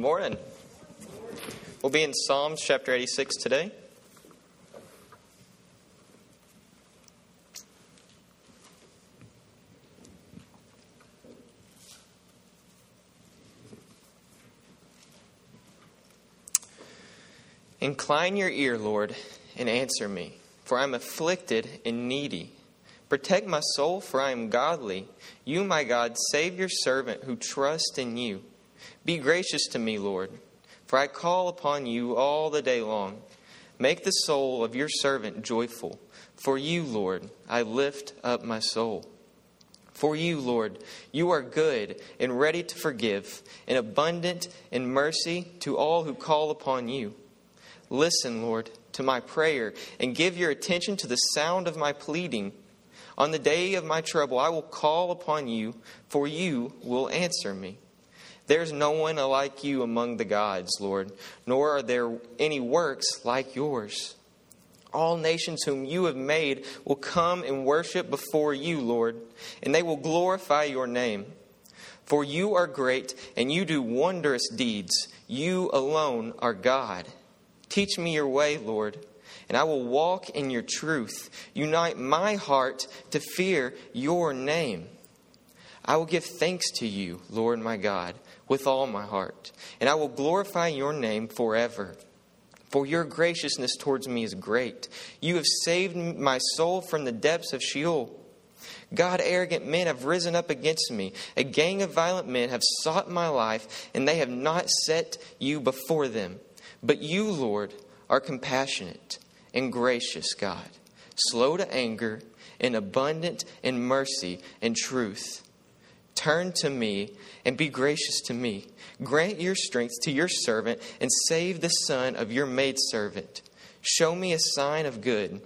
Good morning. We'll be in Psalms chapter 86 today. Incline your ear, Lord, and answer me, for I am afflicted and needy. Protect my soul, for I am godly. You, my God, save your servant who trusts in you. Be gracious to me, Lord, for I call upon you all the day long. Make the soul of your servant joyful. For you, Lord, I lift up my soul. For you, Lord, you are good and ready to forgive, and abundant in mercy to all who call upon you. Listen, Lord, to my prayer, and give your attention to the sound of my pleading. On the day of my trouble, I will call upon you, for you will answer me. There's no one like you among the gods, Lord, nor are there any works like yours. All nations whom you have made will come and worship before you, Lord, and they will glorify your name. For you are great, and you do wondrous deeds. You alone are God. Teach me your way, Lord, and I will walk in your truth. Unite my heart to fear your name. I will give thanks to you, Lord my God with all my heart, and I will glorify your name forever. For your graciousness towards me is great. You have saved my soul from the depths of Sheol. God, arrogant men have risen up against me. A gang of violent men have sought my life, and they have not set you before them. But you, Lord, are compassionate and gracious, God, slow to anger and abundant in mercy and truth. Turn to me and be gracious to me. Grant your strength to your servant and save the son of your maidservant. Show me a sign of good,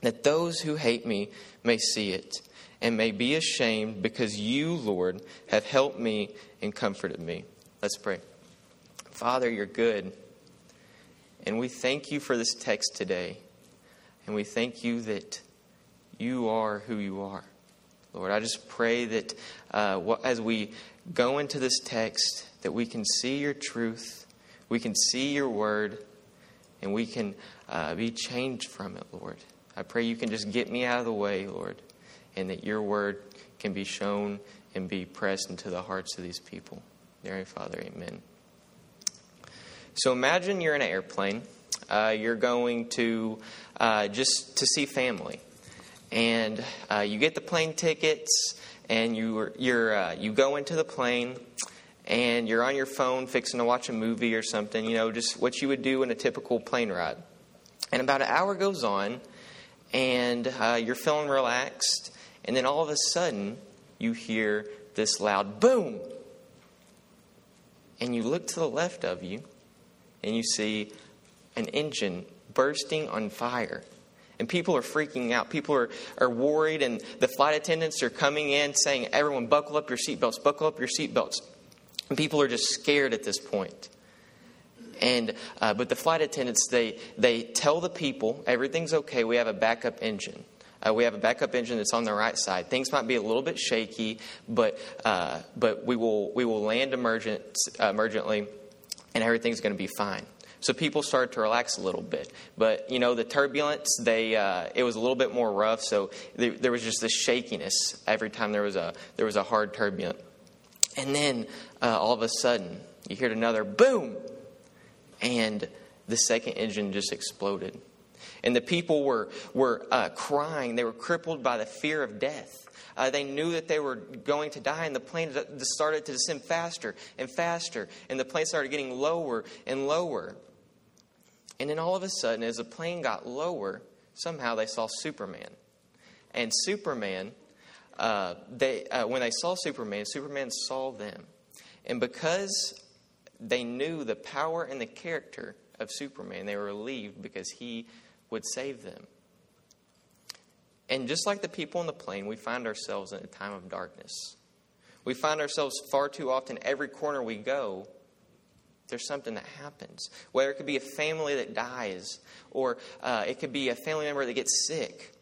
that those who hate me may see it and may be ashamed because you, Lord, have helped me and comforted me. Let's pray. Father, you're good. And we thank you for this text today. And we thank you that you are who you are. Lord, I just pray that uh, as we go into this text, that we can see your truth, we can see your word, and we can uh, be changed from it, Lord. I pray you can just get me out of the way, Lord, and that your word can be shown and be pressed into the hearts of these people. Dear Father, amen. So imagine you're in an airplane. Uh, you're going to uh, just to see family and uh, you get the plane tickets, and you you're uh, you go into the plane, and you're on your phone fixing to watch a movie or something. You know, just what you would do in a typical plane ride. And about an hour goes on, and uh, you're feeling relaxed, and then all of a sudden you hear this loud boom, and you look to the left of you, and you see an engine bursting on fire and people are freaking out. People are, are worried, and the flight attendants are coming in saying, Everyone, buckle up your seatbelts, buckle up your seatbelts. And people are just scared at this point. And, uh, but the flight attendants, they, they tell the people, everything's okay, we have a backup engine. Uh, we have a backup engine that's on the right side. Things might be a little bit shaky, but, uh, but we, will, we will land emergent, uh, emergently, and everything's going to be fine. So people started to relax a little bit. But, you know, the turbulence, they, uh, it was a little bit more rough. So there, was just this shakiness every time there was a, there was a hard turbulence. And then uh, all of a sudden, you heard another boom, and the second engine just exploded. And the people were, were uh, crying. They were crippled by the fear of death. Uh, they knew that they were going to die, and the plane started to descend faster and faster, and the plane started getting lower and lower. And then all of a sudden, as the plane got lower, somehow they saw Superman. And Superman, uh, they, uh, when they saw Superman, Superman saw them. And because they knew the power and the character of Superman, they were relieved because he would save them. And just like the people on the plane, we find ourselves in a time of darkness. We find ourselves far too often, every corner we go, there's something that happens. Whether it could be a family that dies, or uh, it could be a family member that gets sick.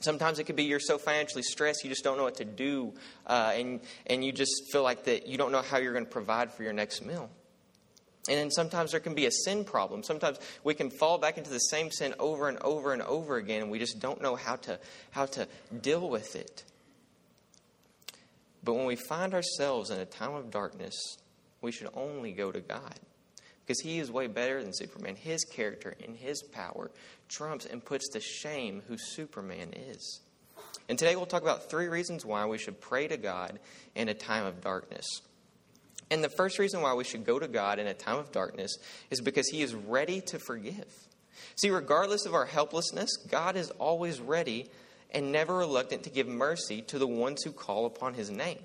Sometimes it could be you're so financially stressed you just don't know what to do, uh, and and you just feel like that you don't know how you're going to provide for your next meal. And then sometimes there can be a sin problem. Sometimes we can fall back into the same sin over and over and over again, and we just don't know how to, how to deal with it. But when we find ourselves in a time of darkness, we should only go to God. Because he is way better than Superman. His character and his power trumps and puts to shame who Superman is. And today we'll talk about three reasons why we should pray to God in a time of darkness. And the first reason why we should go to God in a time of darkness is because He is ready to forgive. See, regardless of our helplessness, God is always ready and never reluctant to give mercy to the ones who call upon His name.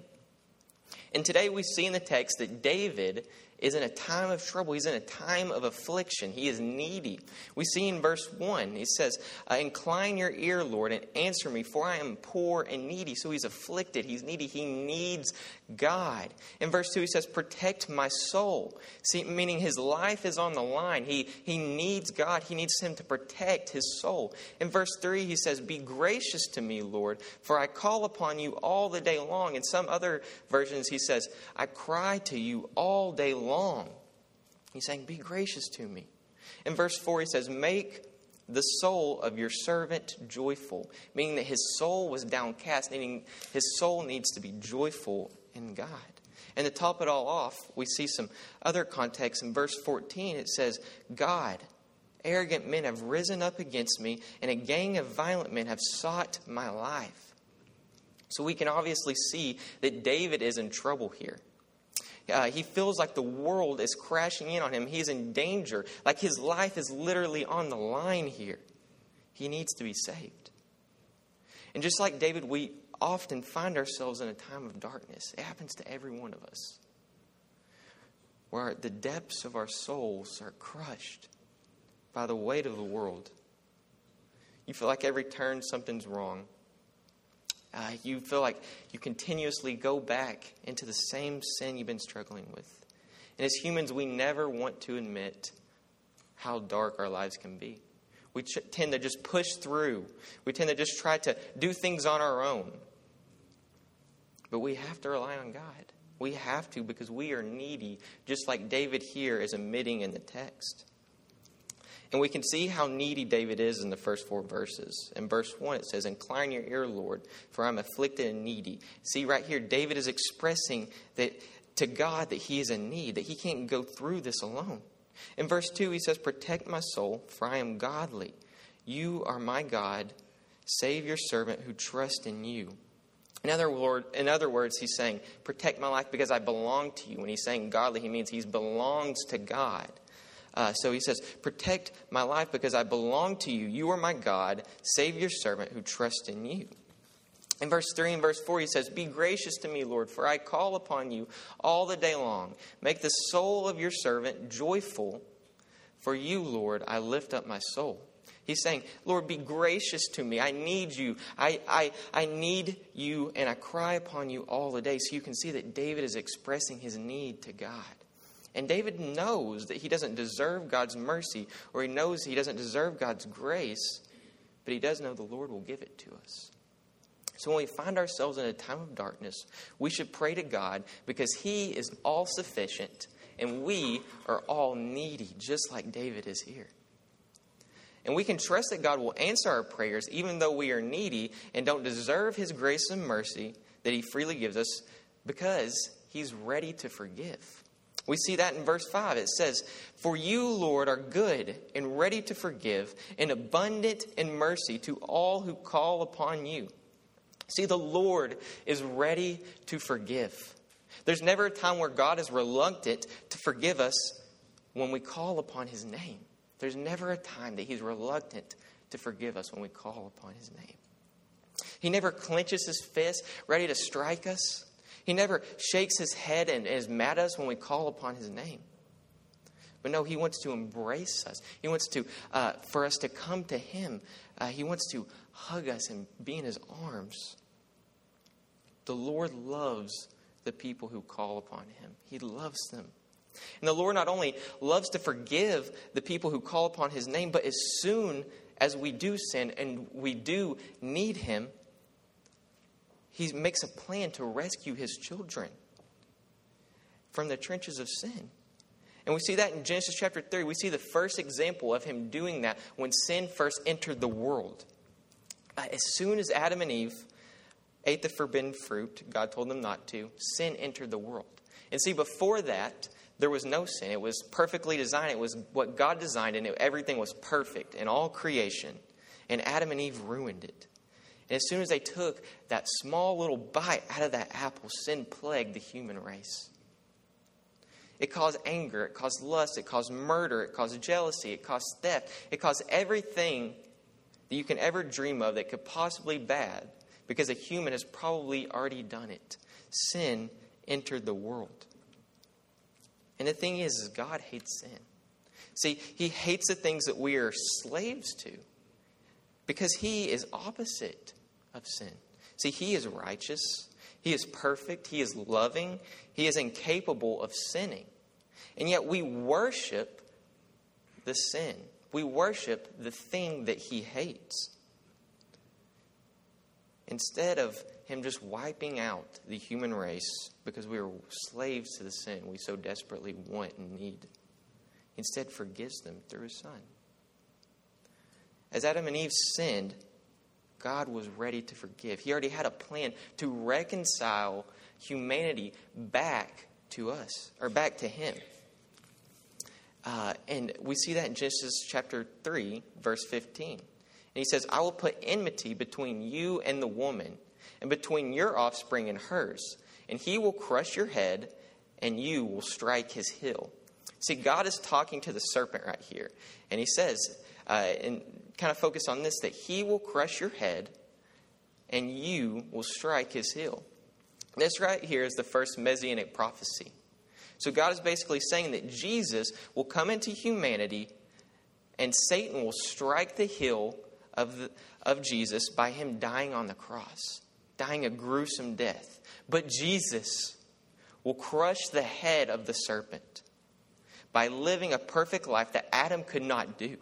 And today we see in the text that David is in a time of trouble. He's in a time of affliction. He is needy. We see in verse 1, he says, uh, Incline your ear, Lord, and answer me, for I am poor and needy. So he's afflicted. He's needy. He needs God. In verse 2, he says, Protect my soul. See, meaning his life is on the line. He, he needs God. He needs him to protect his soul. In verse 3, he says, Be gracious to me, Lord, for I call upon you all the day long. In some other versions, he says, I cry to you all day long. He's saying, Be gracious to me. In verse 4, he says, Make the soul of your servant joyful, meaning that his soul was downcast, meaning his soul needs to be joyful in God. And to top it all off, we see some other context. In verse 14, it says, God, arrogant men have risen up against me, and a gang of violent men have sought my life. So we can obviously see that David is in trouble here. Uh, he feels like the world is crashing in on him. He's in danger. Like his life is literally on the line here. He needs to be saved. And just like David, we often find ourselves in a time of darkness. It happens to every one of us. Where the depths of our souls are crushed by the weight of the world. You feel like every turn something's wrong. Uh, you feel like you continuously go back into the same sin you've been struggling with. And as humans, we never want to admit how dark our lives can be. We ch- tend to just push through, we tend to just try to do things on our own. But we have to rely on God. We have to because we are needy, just like David here is admitting in the text. And we can see how needy David is in the first four verses. In verse 1, it says, Incline your ear, Lord, for I'm afflicted and needy. See, right here, David is expressing that to God that he is in need, that he can't go through this alone. In verse 2, he says, Protect my soul, for I am godly. You are my God. Save your servant who trusts in you. In other, word, in other words, he's saying, Protect my life because I belong to you. When he's saying godly, he means he belongs to God. Uh, so he says, Protect my life because I belong to you. You are my God. Save your servant who trusts in you. In verse 3 and verse 4, he says, Be gracious to me, Lord, for I call upon you all the day long. Make the soul of your servant joyful. For you, Lord, I lift up my soul. He's saying, Lord, be gracious to me. I need you. I, I, I need you, and I cry upon you all the day. So you can see that David is expressing his need to God. And David knows that he doesn't deserve God's mercy, or he knows he doesn't deserve God's grace, but he does know the Lord will give it to us. So when we find ourselves in a time of darkness, we should pray to God because he is all sufficient and we are all needy, just like David is here. And we can trust that God will answer our prayers even though we are needy and don't deserve his grace and mercy that he freely gives us because he's ready to forgive. We see that in verse 5. It says, For you, Lord, are good and ready to forgive, and abundant in mercy to all who call upon you. See, the Lord is ready to forgive. There's never a time where God is reluctant to forgive us when we call upon his name. There's never a time that he's reluctant to forgive us when we call upon his name. He never clenches his fist, ready to strike us. He never shakes his head and is mad at us when we call upon his name. But no, he wants to embrace us. He wants to, uh, for us to come to him. Uh, he wants to hug us and be in his arms. The Lord loves the people who call upon him, he loves them. And the Lord not only loves to forgive the people who call upon his name, but as soon as we do sin and we do need him, he makes a plan to rescue his children from the trenches of sin. And we see that in Genesis chapter 3. We see the first example of him doing that when sin first entered the world. Uh, as soon as Adam and Eve ate the forbidden fruit, God told them not to, sin entered the world. And see, before that, there was no sin. It was perfectly designed. It was what God designed, and everything was perfect in all creation. And Adam and Eve ruined it. And as soon as they took that small little bite out of that apple, sin plagued the human race. It caused anger, it caused lust, it caused murder, it caused jealousy, it caused theft, it caused everything that you can ever dream of that could possibly be bad because a human has probably already done it. Sin entered the world. And the thing is, is God hates sin. See, he hates the things that we are slaves to because he is opposite of sin. See, he is righteous, he is perfect, he is loving, he is incapable of sinning. And yet we worship the sin. We worship the thing that he hates. Instead of him just wiping out the human race because we are slaves to the sin we so desperately want and need, instead forgives them through his son. As Adam and Eve sinned, God was ready to forgive. He already had a plan to reconcile humanity back to us, or back to Him. Uh, and we see that in Genesis chapter 3, verse 15. And he says, I will put enmity between you and the woman, and between your offspring and hers, and he will crush your head, and you will strike his heel. See, God is talking to the serpent right here. And he says, uh, and kind of focus on this, that he will crush your head, and you will strike his heel. This right here is the first messianic prophecy. So God is basically saying that Jesus will come into humanity and Satan will strike the heel of, the, of Jesus by him dying on the cross, dying a gruesome death. But Jesus will crush the head of the serpent by living a perfect life that Adam could not do.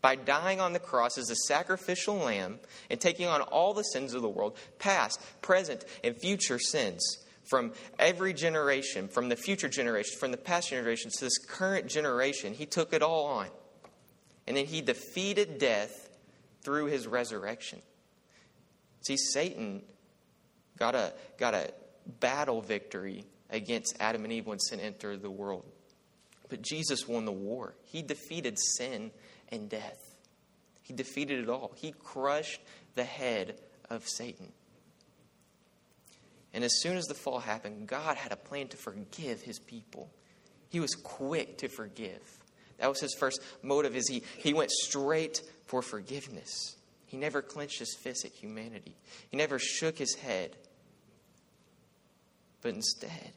By dying on the cross as a sacrificial lamb and taking on all the sins of the world, past, present, and future sins from every generation, from the future generation, from the past generations to this current generation. He took it all on. And then he defeated death through his resurrection. See, Satan got a, got a battle victory against Adam and Eve when sin entered the world. But Jesus won the war. He defeated sin and death. He defeated it all. He crushed the head of Satan. And as soon as the fall happened, God had a plan to forgive his people. He was quick to forgive. That was his first motive is he, he went straight for forgiveness. He never clenched his fist at humanity. He never shook his head. But instead,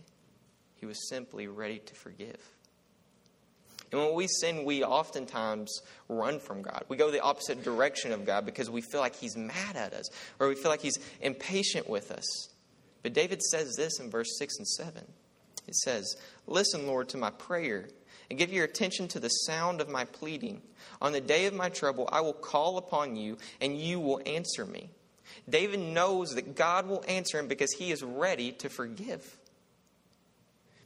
he was simply ready to forgive. And when we sin, we oftentimes run from God. We go the opposite direction of God because we feel like He's mad at us or we feel like He's impatient with us. But David says this in verse 6 and 7. It says, Listen, Lord, to my prayer, and give your attention to the sound of my pleading. On the day of my trouble, I will call upon you, and you will answer me. David knows that God will answer him because he is ready to forgive.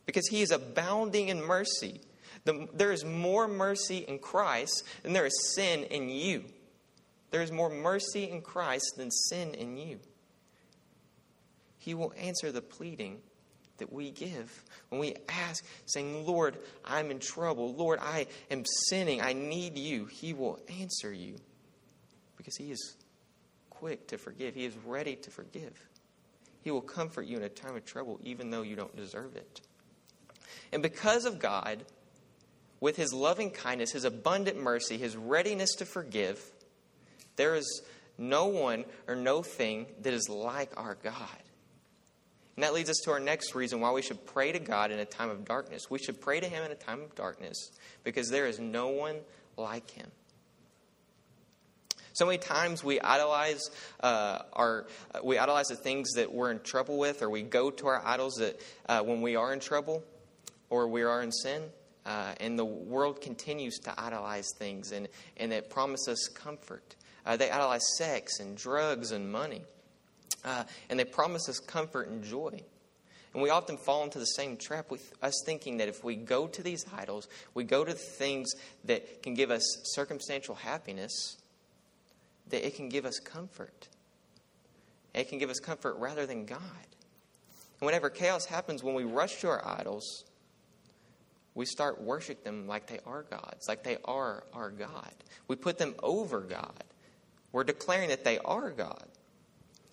Because he is abounding in mercy. The, there is more mercy in Christ than there is sin in you. There is more mercy in Christ than sin in you. He will answer the pleading that we give. When we ask, saying, Lord, I'm in trouble. Lord, I am sinning. I need you. He will answer you because He is quick to forgive. He is ready to forgive. He will comfort you in a time of trouble, even though you don't deserve it. And because of God, with His loving kindness, His abundant mercy, His readiness to forgive, there is no one or no thing that is like our God. And that leads us to our next reason why we should pray to God in a time of darkness. We should pray to Him in a time of darkness because there is no one like Him. So many times we idolize uh, our we idolize the things that we're in trouble with, or we go to our idols that uh, when we are in trouble or we are in sin. Uh, and the world continues to idolize things and, and it promises comfort. Uh, they idolize sex and drugs and money. Uh, and they promise us comfort and joy. And we often fall into the same trap with us thinking that if we go to these idols, we go to things that can give us circumstantial happiness, that it can give us comfort. It can give us comfort rather than God. And whenever chaos happens, when we rush to our idols, we start worshiping them like they are gods, like they are our God. We put them over God. We're declaring that they are God.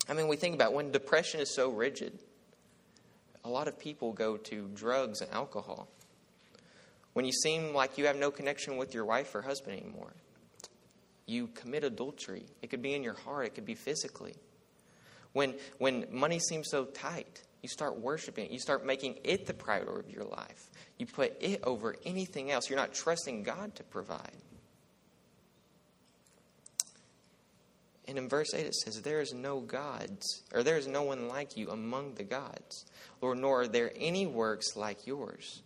I mean, we think about when depression is so rigid, a lot of people go to drugs and alcohol. When you seem like you have no connection with your wife or husband anymore, you commit adultery. It could be in your heart, it could be physically. When, when money seems so tight, you start worshiping it. You start making it the priority of your life. You put it over anything else. You're not trusting God to provide. And in verse 8 it says, There is no gods, or there is no one like you among the gods, Lord, nor are there any works like yours.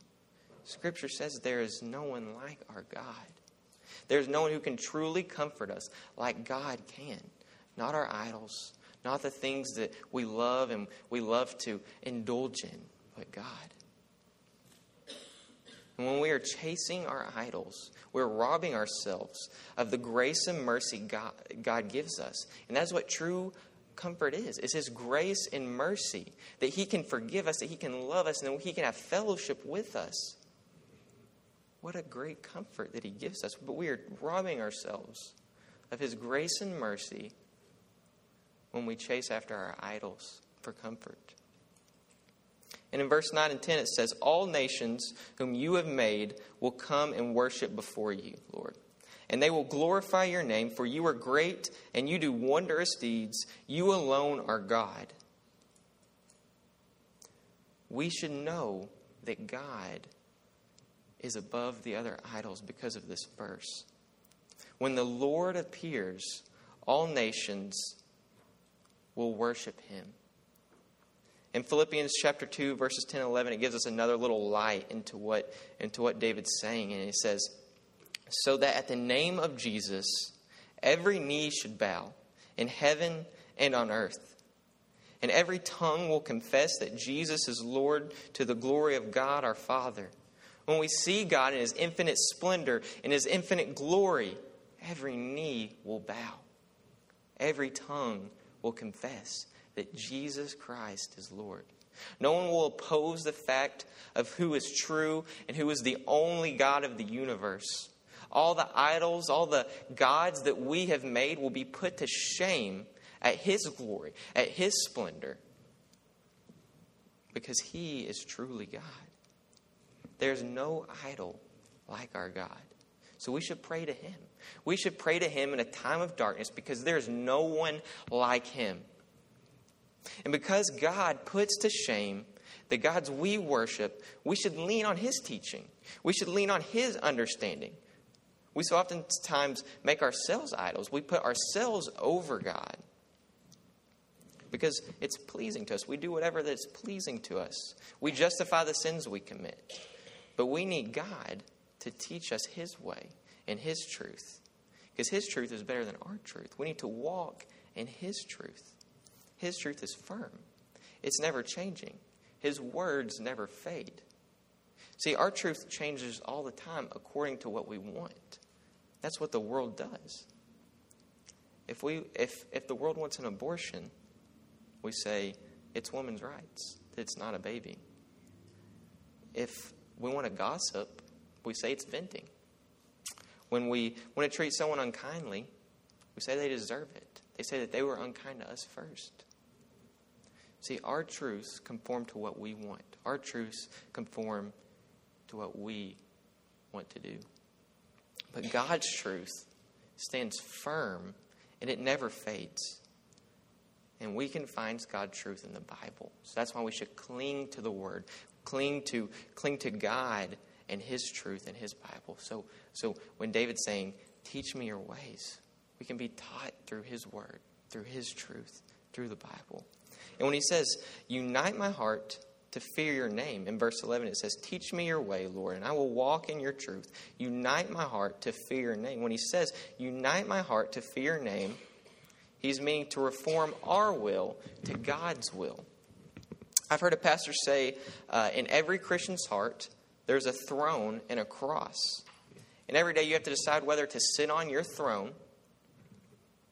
Scripture says there is no one like our God. There's no one who can truly comfort us like God can. Not our idols, not the things that we love and we love to indulge in, but God. And when we are chasing our idols, we're robbing ourselves of the grace and mercy God, God gives us. And that's what true comfort is. It's His grace and mercy that He can forgive us, that He can love us, and that He can have fellowship with us. What a great comfort that He gives us. But we are robbing ourselves of His grace and mercy when we chase after our idols for comfort. And in verse 9 and 10, it says, All nations whom you have made will come and worship before you, Lord. And they will glorify your name, for you are great and you do wondrous deeds. You alone are God. We should know that God is above the other idols because of this verse. When the Lord appears, all nations will worship him. In Philippians chapter 2, verses 10 and 11, it gives us another little light into what, into what David's saying. And it says, So that at the name of Jesus, every knee should bow in heaven and on earth, and every tongue will confess that Jesus is Lord to the glory of God our Father. When we see God in his infinite splendor, in his infinite glory, every knee will bow, every tongue will confess that Jesus Christ is Lord. No one will oppose the fact of who is true and who is the only God of the universe. All the idols, all the gods that we have made will be put to shame at His glory, at His splendor, because He is truly God. There's no idol like our God. So we should pray to Him. We should pray to Him in a time of darkness because there's no one like Him. And because God puts to shame the gods we worship, we should lean on His teaching. We should lean on His understanding. We so oftentimes make ourselves idols. We put ourselves over God because it's pleasing to us. We do whatever that's pleasing to us. We justify the sins we commit. But we need God to teach us His way and His truth because His truth is better than our truth. We need to walk in His truth. His truth is firm, it's never changing. His words never fade. See, our truth changes all the time according to what we want. That's what the world does. If, we, if, if the world wants an abortion, we say it's women's rights, it's not a baby. If we want to gossip, we say it's venting. When we want to treat someone unkindly, we say they deserve it. They say that they were unkind to us first. See, our truths conform to what we want. Our truths conform to what we want to do. But God's truth stands firm and it never fades. And we can find God's truth in the Bible. So that's why we should cling to the Word, cling to, cling to God and His truth and His Bible. So, so when David's saying, Teach me your ways, we can be taught through His Word, through His truth, through the Bible. And when he says, Unite my heart to fear your name, in verse 11 it says, Teach me your way, Lord, and I will walk in your truth. Unite my heart to fear your name. When he says, Unite my heart to fear your name, he's meaning to reform our will to God's will. I've heard a pastor say uh, in every Christian's heart, there's a throne and a cross. And every day you have to decide whether to sit on your throne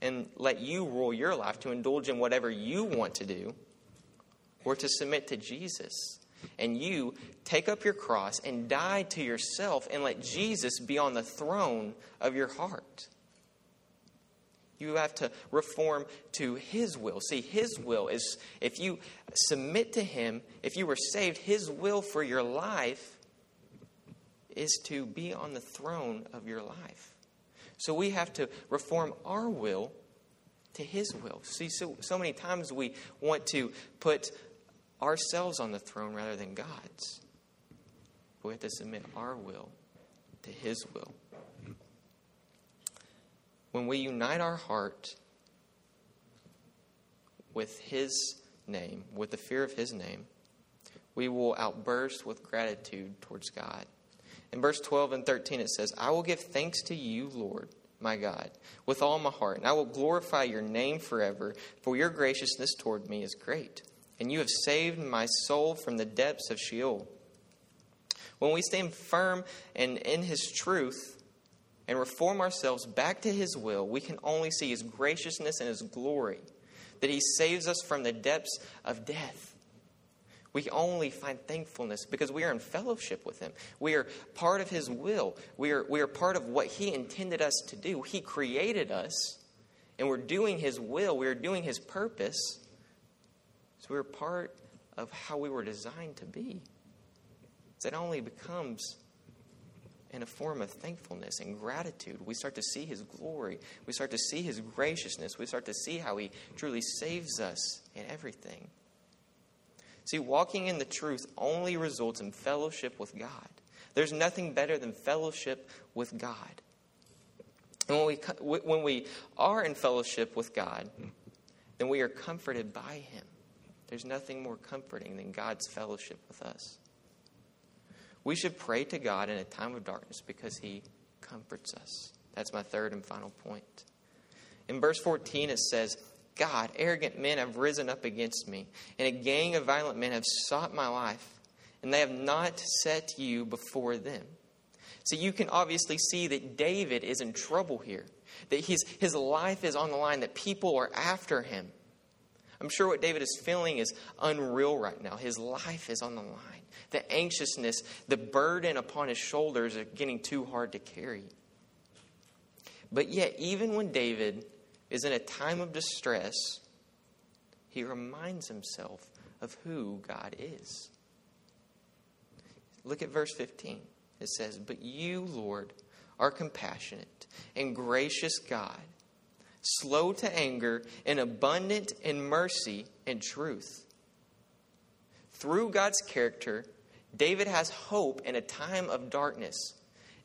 and let you rule your life, to indulge in whatever you want to do, or to submit to Jesus. And you take up your cross and die to yourself and let Jesus be on the throne of your heart. You have to reform to His will. See, His will is if you submit to Him, if you were saved, His will for your life is to be on the throne of your life. So we have to reform our will to His will. See, so, so many times we want to put ourselves on the throne rather than God's. But we have to submit our will to His will. When we unite our heart with His name, with the fear of His name, we will outburst with gratitude towards God. In verse 12 and 13, it says, I will give thanks to you, Lord, my God, with all my heart, and I will glorify your name forever, for your graciousness toward me is great, and you have saved my soul from the depths of Sheol. When we stand firm and in his truth and reform ourselves back to his will, we can only see his graciousness and his glory, that he saves us from the depths of death we only find thankfulness because we are in fellowship with Him. We are part of His will. We are, we are part of what He intended us to do. He created us, and we're doing His will. We are doing His purpose. So we're part of how we were designed to be. It only becomes in a form of thankfulness and gratitude. We start to see His glory. We start to see His graciousness. We start to see how He truly saves us in everything. See, walking in the truth only results in fellowship with God. There's nothing better than fellowship with God. And when we, when we are in fellowship with God, then we are comforted by Him. There's nothing more comforting than God's fellowship with us. We should pray to God in a time of darkness because He comforts us. That's my third and final point. In verse 14, it says, God, arrogant men have risen up against me, and a gang of violent men have sought my life, and they have not set you before them. So you can obviously see that David is in trouble here, that his, his life is on the line, that people are after him. I'm sure what David is feeling is unreal right now. His life is on the line. The anxiousness, the burden upon his shoulders are getting too hard to carry. But yet, even when David is in a time of distress, he reminds himself of who God is. Look at verse 15. It says, But you, Lord, are compassionate and gracious God, slow to anger and abundant in mercy and truth. Through God's character, David has hope in a time of darkness.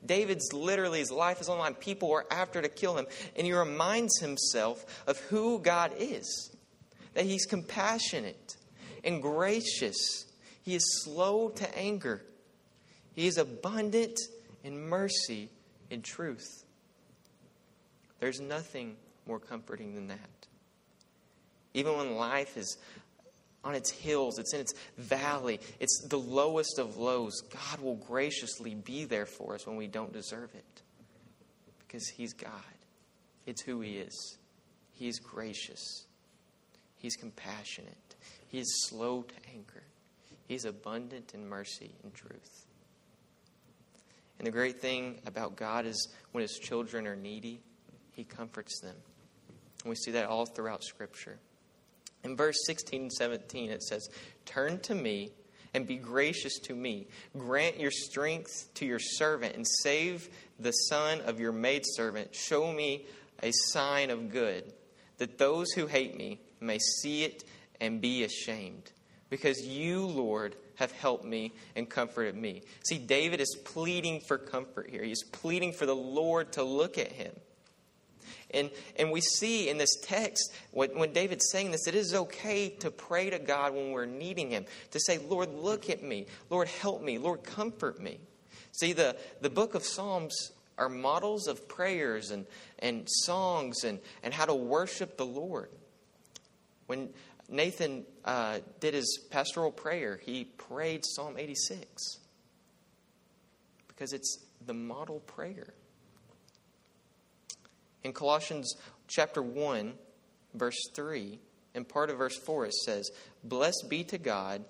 David's literally, his life is on the line. People are after to kill him. And he reminds himself of who God is that he's compassionate and gracious, he is slow to anger, he is abundant in mercy and truth. There's nothing more comforting than that. Even when life is on its hills, it's in its valley, it's the lowest of lows. God will graciously be there for us when we don't deserve it because He's God. It's who He is. He's gracious, He's compassionate, He is slow to anger, He's abundant in mercy and truth. And the great thing about God is when His children are needy, He comforts them. And we see that all throughout Scripture. In verse 16 and 17, it says, Turn to me and be gracious to me. Grant your strength to your servant and save the son of your maidservant. Show me a sign of good, that those who hate me may see it and be ashamed. Because you, Lord, have helped me and comforted me. See, David is pleading for comfort here. He's pleading for the Lord to look at him. And, and we see in this text, when, when David's saying this, it is okay to pray to God when we're needing Him, to say, Lord, look at me. Lord, help me. Lord, comfort me. See, the, the book of Psalms are models of prayers and, and songs and, and how to worship the Lord. When Nathan uh, did his pastoral prayer. He prayed Psalm 86 because it's the model prayer. In Colossians chapter 1, verse 3, and part of verse 4, it says, Blessed be to God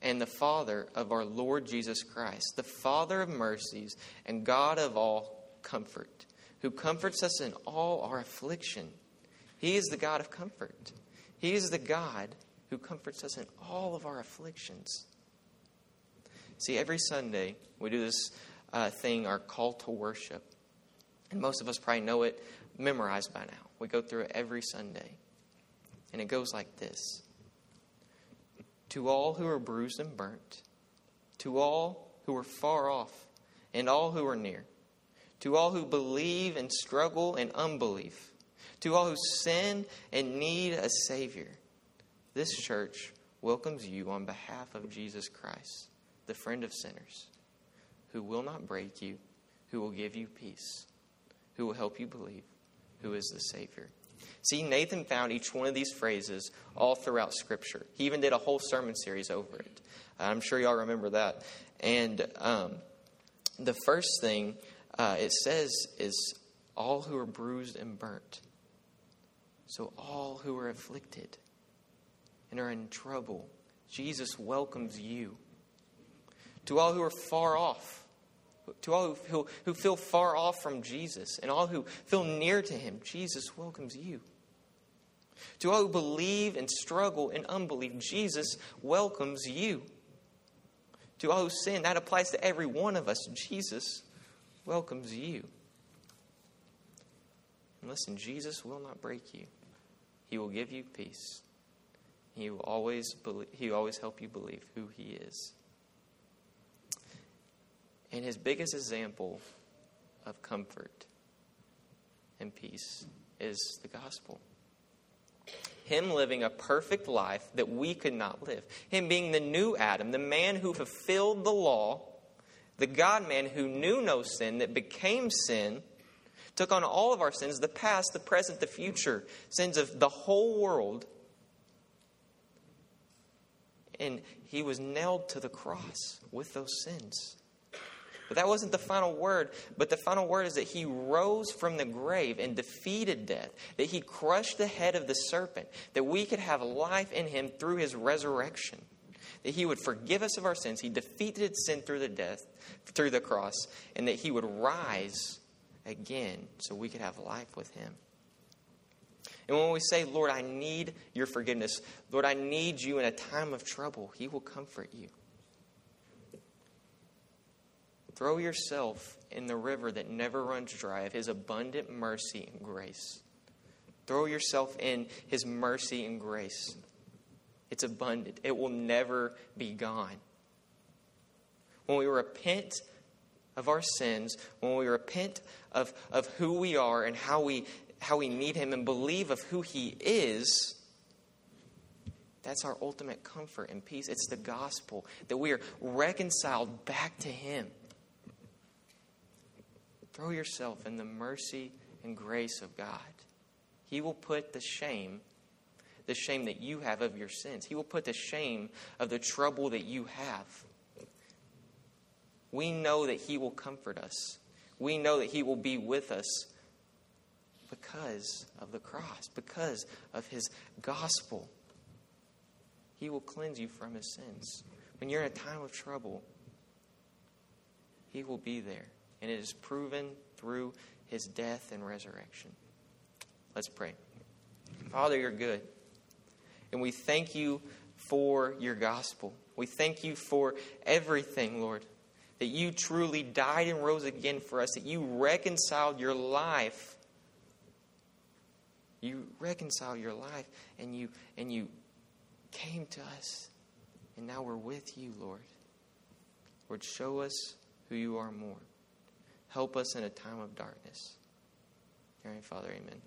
and the Father of our Lord Jesus Christ, the Father of mercies and God of all comfort, who comforts us in all our affliction. He is the God of comfort. He is the God who comforts us in all of our afflictions. See, every Sunday we do this uh, thing, our call to worship. And most of us probably know it memorized by now. We go through it every Sunday. And it goes like this To all who are bruised and burnt, to all who are far off, and all who are near, to all who believe and struggle in unbelief, to all who sin and need a Savior, this church welcomes you on behalf of Jesus Christ, the friend of sinners, who will not break you, who will give you peace, who will help you believe, who is the Savior. See, Nathan found each one of these phrases all throughout Scripture. He even did a whole sermon series over it. I'm sure y'all remember that. And um, the first thing uh, it says is all who are bruised and burnt. So, all who are afflicted and are in trouble, Jesus welcomes you. To all who are far off, to all who, who feel far off from Jesus and all who feel near to him, Jesus welcomes you. To all who believe and struggle in unbelief, Jesus welcomes you. To all who sin, that applies to every one of us. Jesus welcomes you. And listen, Jesus will not break you. He will give you peace. He will always believe, he will always help you believe who he is. And his biggest example of comfort and peace is the gospel. Him living a perfect life that we could not live. Him being the new Adam, the man who fulfilled the law, the God man who knew no sin, that became sin, took on all of our sins the past, the present, the future, sins of the whole world. And he was nailed to the cross with those sins. But that wasn't the final word. But the final word is that he rose from the grave and defeated death, that he crushed the head of the serpent, that we could have life in him through his resurrection, that he would forgive us of our sins. He defeated sin through the death, through the cross, and that he would rise again so we could have life with him. And when we say, Lord, I need your forgiveness, Lord, I need you in a time of trouble, he will comfort you. Throw yourself in the river that never runs dry of His abundant mercy and grace. Throw yourself in His mercy and grace. It's abundant, it will never be gone. When we repent of our sins, when we repent of, of who we are and how we, how we need Him and believe of who He is, that's our ultimate comfort and peace. It's the gospel that we are reconciled back to Him. Throw yourself in the mercy and grace of God. He will put the shame, the shame that you have of your sins, He will put the shame of the trouble that you have. We know that He will comfort us. We know that He will be with us because of the cross, because of His gospel. He will cleanse you from His sins. When you're in a time of trouble, He will be there and it is proven through his death and resurrection. Let's pray. Father, you're good. And we thank you for your gospel. We thank you for everything, Lord. That you truly died and rose again for us, that you reconciled your life. You reconciled your life and you and you came to us. And now we're with you, Lord. Lord, show us who you are more. Help us in a time of darkness. Heavenly Father, amen.